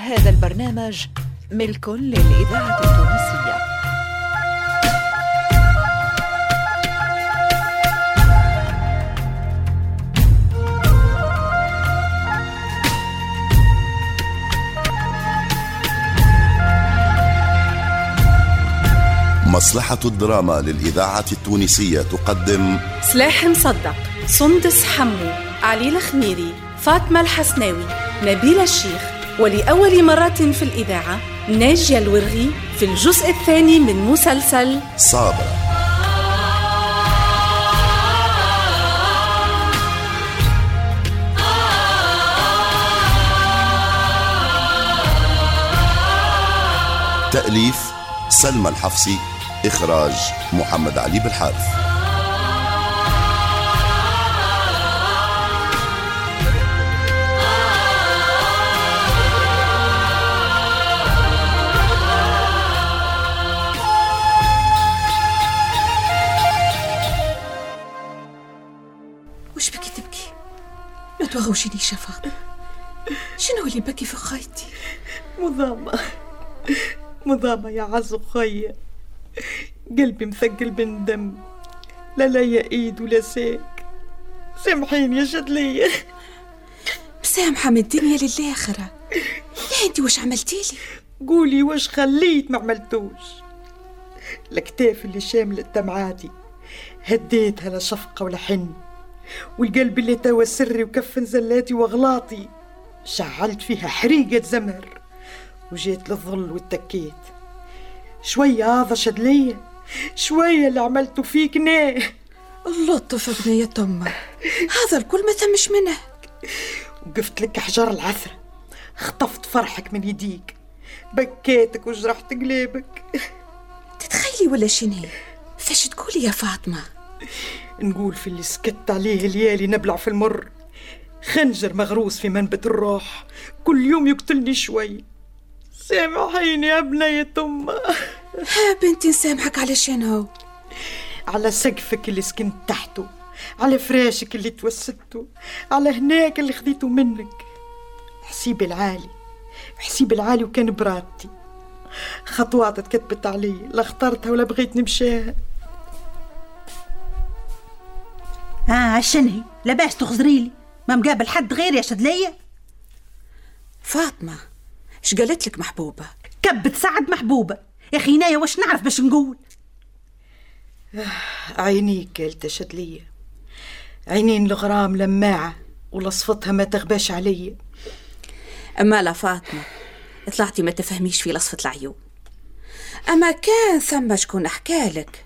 هذا البرنامج ملك للإذاعة التونسية. مصلحة الدراما للإذاعة التونسية تقدم سلاح مصدق سندس حمو علي الخميري فاطمة الحسناوي نبيل الشيخ. ولأول مرة في الإذاعة ناجية الورغي في الجزء الثاني من مسلسل صابرة. تأليف سلمى الحفصي إخراج محمد علي بالحارث لا توغوشيني شفاط شنو اللي بكي في خايتي؟ مضامة. مضامة يا عز خيا قلبي مثقل بالندم لا لا يا إيد ولا ساك سامحيني يا شدلية مسامحة من الدنيا للآخرة. يا أنتي وش عملتي لي؟ قولي وش خليت ما عملتوش. الكتاف اللي شاملة دمعاتي هديتها لا شفقة ولا حن والقلب اللي توا سري وكفن زلاتي واغلاطي شعلت فيها حريقة زمر وجيت للظل واتكيت. شوية هذا شدلية شوية اللي عملته فيك ناه اللطف ابنية أمه هذا الكل ما ثمش منه. وقفت لك حجر العثرة. خطفت فرحك من يديك. بكيتك وجرحت قليبك. تتخيلي ولا شنو؟ فاش تقولي يا فاطمة؟ نقول في اللي سكت عليه ليالي نبلع في المر. خنجر مغروس في منبت الروح. كل يوم يقتلني شوي. سامحيني يا بنية أمه ها بنتي نسامحك. على شنو على سقفك اللي سكنت تحته. على فراشك اللي توسدته. على هناك اللي خذيته منك. حسيبي العالي. حسيبي العالي وكان براتي خطوات تكتبت علي. لا اخترتها ولا بغيت نمشيها. ها عشان لاباس تغزريلي. ما مقابل حد غير يا شدلية فاطمة إيش قالت لك محبوبة؟ كبت سعد محبوبة. يا أخي نايا وش نعرف باش نقول؟ عينيك قالت شدلية عينين الغرام لماعة ولصفتها ما تغباش علي أما لا فاطمة طلعتي ما تفهميش في لصفة العيون أما كان ثم شكون حكالك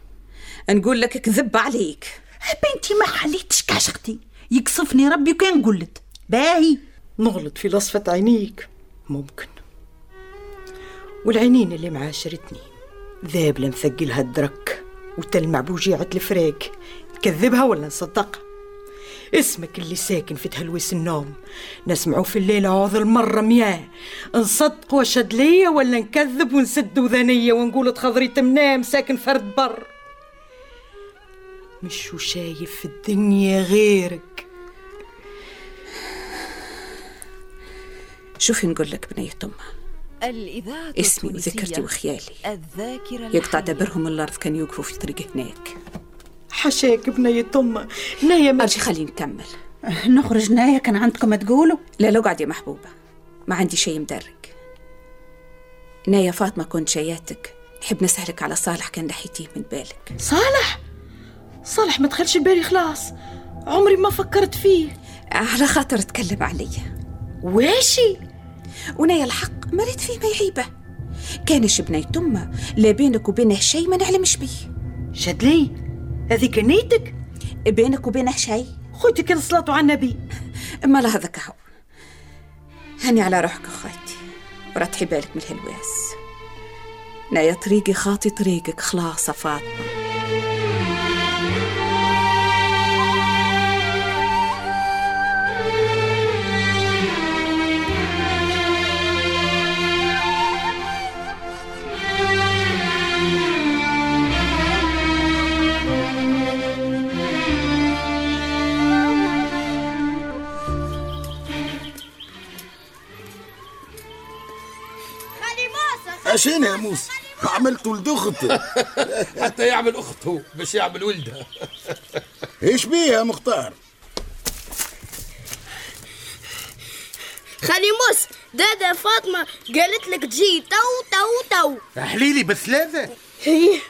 نقول لك كذب عليك. بنتي ما حليتش كاشختي يقصفني ربي وكان قلت. باهي. نغلط في لصفة عينيك. ممكن. والعينين اللي معاشرتني ذابلة مثقلها الدرك. وتلمع بوجيعة الفراق. نكذبها ولا نصدقها اسمك اللي ساكن في تهلويس النوم. نسمعوا في الليل عوض المرة مياه. نصدق وشد ليا ولا نكذب ونسد وذنية ونقول تخضري تمنام ساكن فرد بر. مش شايف في الدنيا غيرك. شوفي نقول لك بنية أمه الإذاعة اسمي وذكرتي وخيالي. الذاكرة يقطع. دبرهم الأرض كان يوقفوا في طريق هناك. حشاك بنية أمه نايا ما أرجي خليني نكمل. نخرج نايا كان عندكم ما تقولوا؟ لا لا اقعد يا محبوبة. ما عندي شيء مدرج نايا فاطمة كنت جاياتك نحب نسألك على صالح كان نحيتيه من بالك. صالح؟ صالح ما دخلش بالي خلاص. عمري ما فكرت فيه. على خاطر تكلم عليا واشي؟ ونايا الحق مريت فيه ما يعيبه. كانش بنية أمه لا بينك وبينه شيء ما نعلمش بيه. شدلي هذيك نيتك؟ بينك وبينه شيء. خوتي كان صلاته على النبي. اما لا هذاك هو. هاني على روحك أخواتي. ورتحي بالك من الهلواس. نايا طريقي خاطي طريقك خلاص فاطمة. عشان يا موسى. عملت ولد اخت حتى يعمل أخته باش يعمل ولده. إيش بيه يا مختار؟ خالي موس دادا فاطمة قالت لك تجي تو تو تو. حليلي بثلاثة هي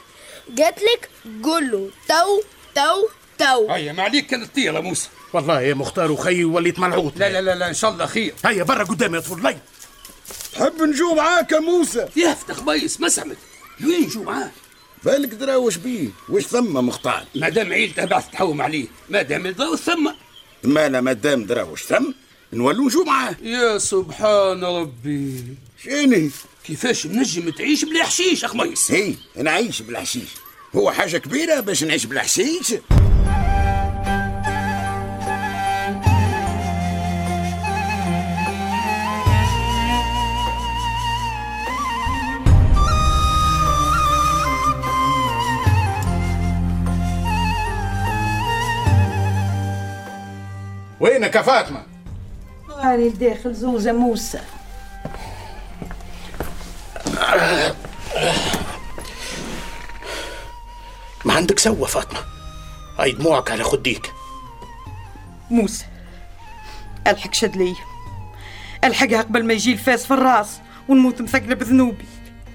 قالت لك قول له تو تو تو. هيا ما عليك كانت طيرة موسى. والله يا مختار وخي وليت ملعوط لا لا لا لا إن شاء الله خير. هيا برا قدامي يا طفل لي. تحب نجو معاك يا موسى؟ يفتح خبيس ما سمت وين نجو معاه بالك درا وش بيه؟ وش ثم مختار؟ ما دام عيلته بعث تحوم عليه ما دام يضاو ثم؟ مالا ما دام درا وش ثم نولو نجو معاه يا سبحان ربي. شيني؟ كيفاش نجم تعيش بلا حشيش اخميس هي نعيش بالحشيش هو حاجة كبيرة باش نعيش بالحشيش وينك يا فاطمة؟ هاني داخل زوزة موسى. ما عندك سوى فاطمة؟ هاي دموعك على خديك موسى ألحق شد لي. الحقها قبل ما يجي الفاس في الراس ونموت مثقلة بذنوبي.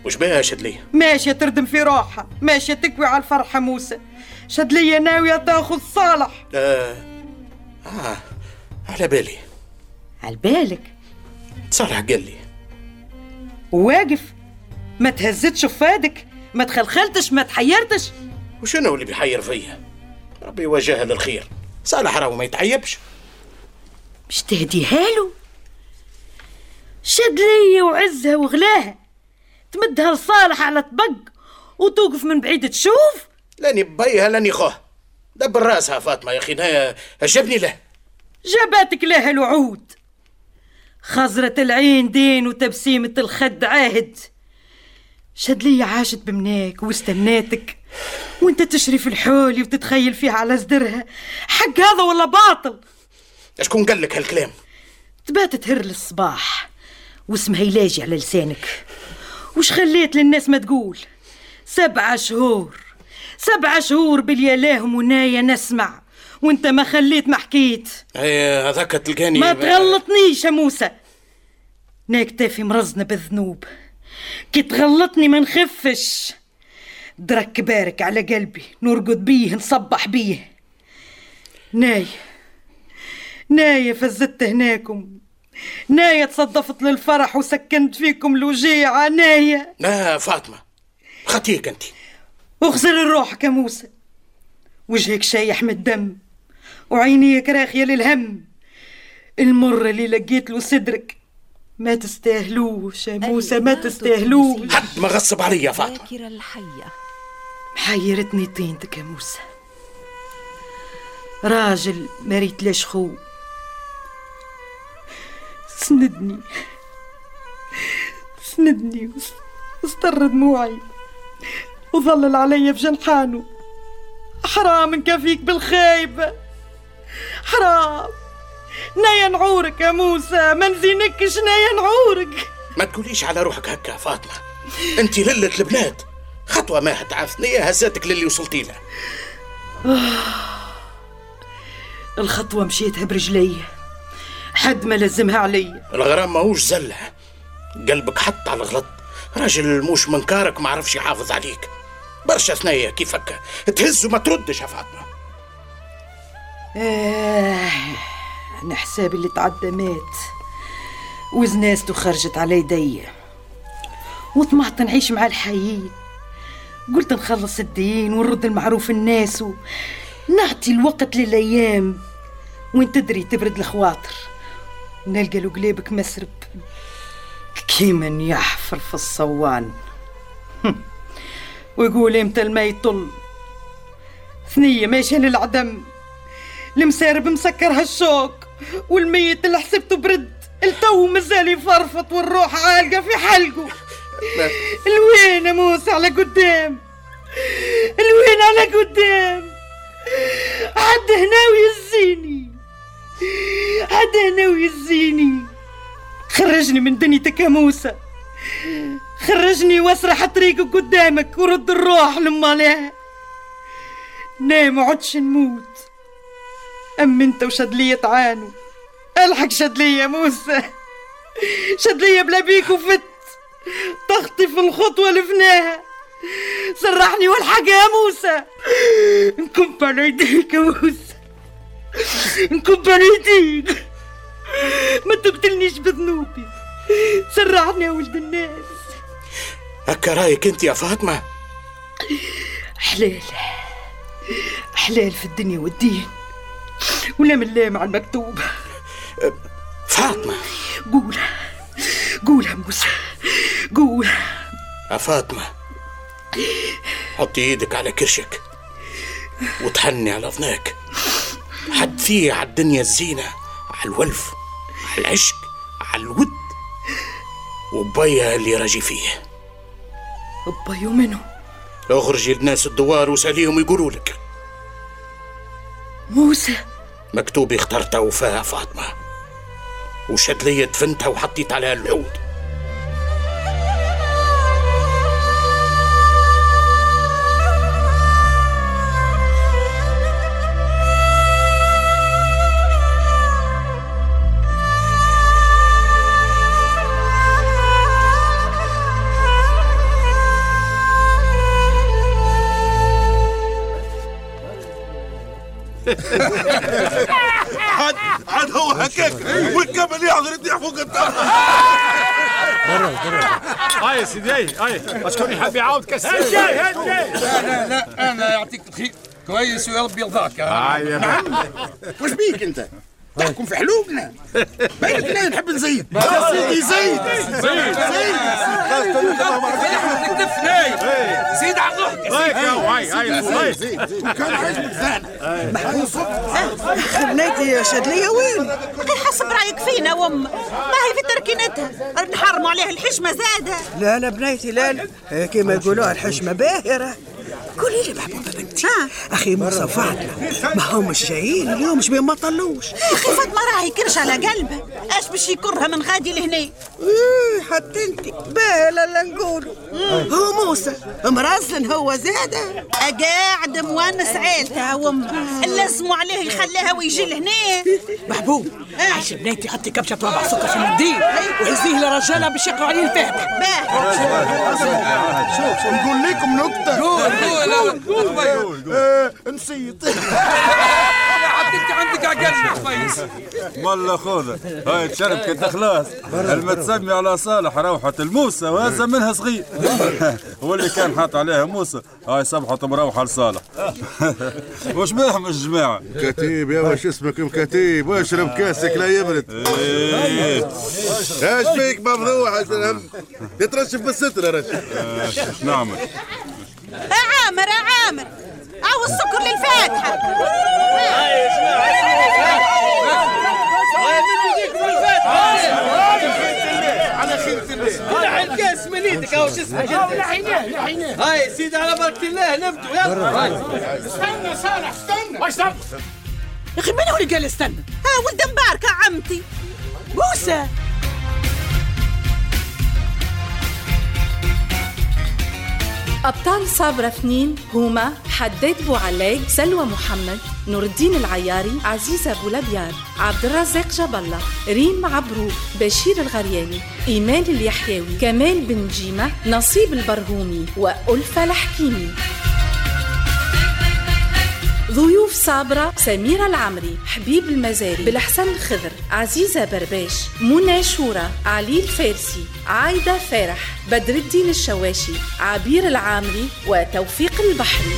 وش بها شدلي ماشية تردم في روحها ماشية تكوي على الفرحة موسى. شد لي ناوية تاخذ صالح. آه. آه. على بالي. على بالك؟ صالح قال لي. واقف. ما تهزتش فادك. ما تخلخلتش ما تحيرتش. وشنو اللي بيحير فيا؟ ربي يوجهها للخير. صالح راهو ما يتعيبش. مش تهديها له؟ شد لي وعزها وغلاها. تمدها لصالح على طبق وتوقف من بعيد تشوف؟ لاني بيها لاني خوه. دبر راسها فاطمة يا أخي عجبني له. جاباتك لها الوعود. خزرة العين دين وتبسيمة الخد عاهد شد لي عاشت بمناك واستناتك وانت تشري في الحولي وتتخيل فيها على صدرها. حق هذا ولا باطل؟ شكون قال لك هالكلام؟ تبات تهر للصباح. واسمها يلاجي على لسانك. وش خليت للناس ما تقول؟ سبعة شهور. سبعة شهور باليلاهم ونايا نسمع. وانت ما خليت ما حكيت. اي هذاك تلقاني ما تغلطنيش يا موسى. ناك تافي مرزنا بالذنوب. كي تغلطني ما نخفش. درك بارك على قلبي نرقد بيه نصبح بيه. ناي ناية فزت هناكم. ناية تصدفت للفرح وسكنت فيكم الوجيعة ناية لا فاطمة خطيك أنت. اغسل روحك يا موسى. وجهك شايح من الدم. وعينيك راخية للهم المر اللي لقيت له صدرك ما تستاهلوش يا موسى ما تستاهلوش. حد ما غصب علي يا فاطمة. الذاكرة الحية. محيرتني طينتك يا موسى. راجل ما ريتلاش خو. سندني. سندني واستر دموعي وظلل علي في جنحانه. حرام نكفيك بالخايبة حرام. نايا نعورك يا موسى ما نزينكش نايا نعورك ما تقوليش على روحك هكا يا فاطمة. انت للة البلاد خطوة ما هتعرفني هزاتك للي وصلتي له الخطوة مشيتها برجلي. حد ما لزمها علي. الغرام ماهوش زلة. قلبك حط على الغلط. راجل موش منكارك ما عرفش يحافظ عليك. برشا ثنية كيفك؟ تهز وما تردش يا فاطمة. آه أنا حسابي اللي تعدى مات. وزناسته خرجت على يدي. وطمعت نعيش مع الحيين قلت نخلص الدين ونرد المعروف الناس ونعطي الوقت للأيام. وين تدري تبرد الخواطر. نلقى له قليبك مسرب. كيمن يحفر في الصوان. ويقول إمتى الماء يطل ثنية ماشية للعدم. المسارب مسكر هالشوك والميت اللي حسبته برد التو مازال يفرفط والروح عالقة في حلقه. الوين موسى على قدام الوين على قدام. عد هنا ويزيني عد هنا ويزيني. خرجني من دنيتك يا موسى خرجني واسرح طريقك قدامك ورد الروح لما لها نام وعدش نموت. أم أنت وشدلية تعانوا ألحق شدلية موسى. شدلية بلا بيك وفت. تخطف الخطوة اللي فناها. سرحني والحق يا موسى. نكب على يديك يا موسى. نكب على يديك. ما تقتلنيش بذنوبي. سرحني يا ولد الناس. هكا رايك أنت يا فاطمة؟ حلال. حلال في الدنيا والدين. ولا من لا مع المكتوب. فاطمة. قول. قول يا موسى. قول. يا فاطمة حطي إيدك على كرشك وتحني على اذنك حدثيه على الدنيا الزينة على الولف على العشق على الود. وبيا اللي راجي فيه. بيو منو اخرجي للناس الدوار وسأليهم يقولوا لك. موسى. مكتوب اخترت وفاة فاطمة. وشد لي دفنتها وحطيت عليها العود والكمل يحضر يطيح فوق الطرف هاي يا سيدي هاي اشكون يحب يعاود كاس هاي جاي هاي جاي. لا لا أنا يعطيك الخير كويس ويا ربي يرضاك. نعم. وش بيك أنت؟ تحكم في حلوبنا بالك لا نحب نزيد يا سيدي زيد زيد زيد على روحك هاي هاي هاي كان عاجبك ثاني خليتي يا شدلية وين؟ حسب رايك فينا وام ما هي في تركينتها نحرموا عليها الحشمة زادة لا لا بنيتي لا آه، كما يقولوها الحشمة باهرة قولي لي محبوبة بنتي أخي موسى فاطمة ما همش جايين اليوم مش بين ما طلوش. أخي فاطمة راهي كرش على قلبه. اش باش يكرها من غادي لهنا؟ إيه حتى انت. باهي لا نقولوا هو موسى مرزن هو زادة قاعد مونس عيلته وام اللازموا عليه يخليها ويجي لهنا محبوب عايش بنيتي حطي كبشة ربع سكر في المنديل وهزيه لرجالة باش يقروا عليه الفاتحة شوف شوف. نقول لكم نكتة قول قول قول آه، نسيت. حتى انت عندك عقل كويس والله خذ هاي تشرب كنت خلاص. المتسمي على صالح روحة الموسى وهذا منها صغير. واللي كان حاط عليها موسى. هاي صبحة مروحة لصالح. وش بهم الجماعة؟ كتيب يا واش اسمك؟ مكتيب واشرب كاسك لا يبرد إيه. إيش فيك ممنوع؟ تترشف بالستر يا رجل. إيش نعمل؟ عامر عامر أو السكر للفاتحة على خيرة الله لحي الكاس من شو اسمك انت لحيناه لحيناه هاي سيدي على بركة الله نبدو. يلا. استنى صالح استنى. واش؟ يا أخي من هو اللي قال استنى؟ ها ولد مباركة عمتي. موسى. أبطال صابرة اثنين هما حداد بوعلاق سلوى محمد نور الدين العياري عزيزة بولابيار عبد الرزاق جاب الله ريم عبروك بشير الغرياني إيمان اليحيوي كمال بن جيمة نصيب البرهومي وألفة الحكيمي. ضيوف صابرة سميرة العمري حبيب المزاري بالحسن الخضر عزيزة برباش منى شورى علي الفارسي عايدة فرح بدر الدين الشواشي عبير العامري وتوفيق البحري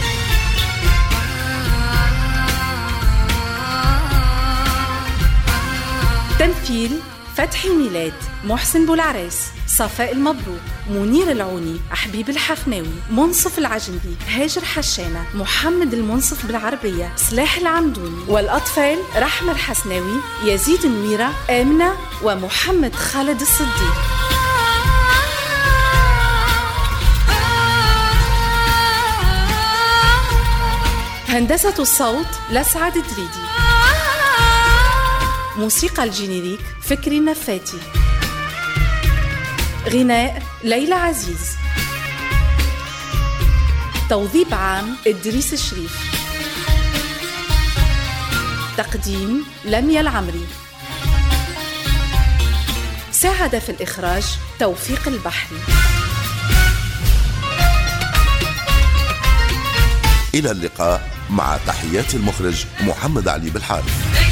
تمثيل فتحي ميلاد محسن بولعراس صفاء المبروك منير العوني حبيب الحفناوي منصف العجنبي هاجر حشانة محمد المنصف بالعربية سلاح العمدوني والأطفال رحمة الحسناوي يزيد النويرة آمنة ومحمد خالد الصديق. هندسة الصوت لسعد دريدي موسيقى الجينيريك فكري النفاتي غناء ليلى عزيز. توظيف عام إدريس الشريف. تقديم لميا العمري. ساعد في الإخراج توفيق البحري. إلى اللقاء مع تحيات المخرج محمد علي بالحارث.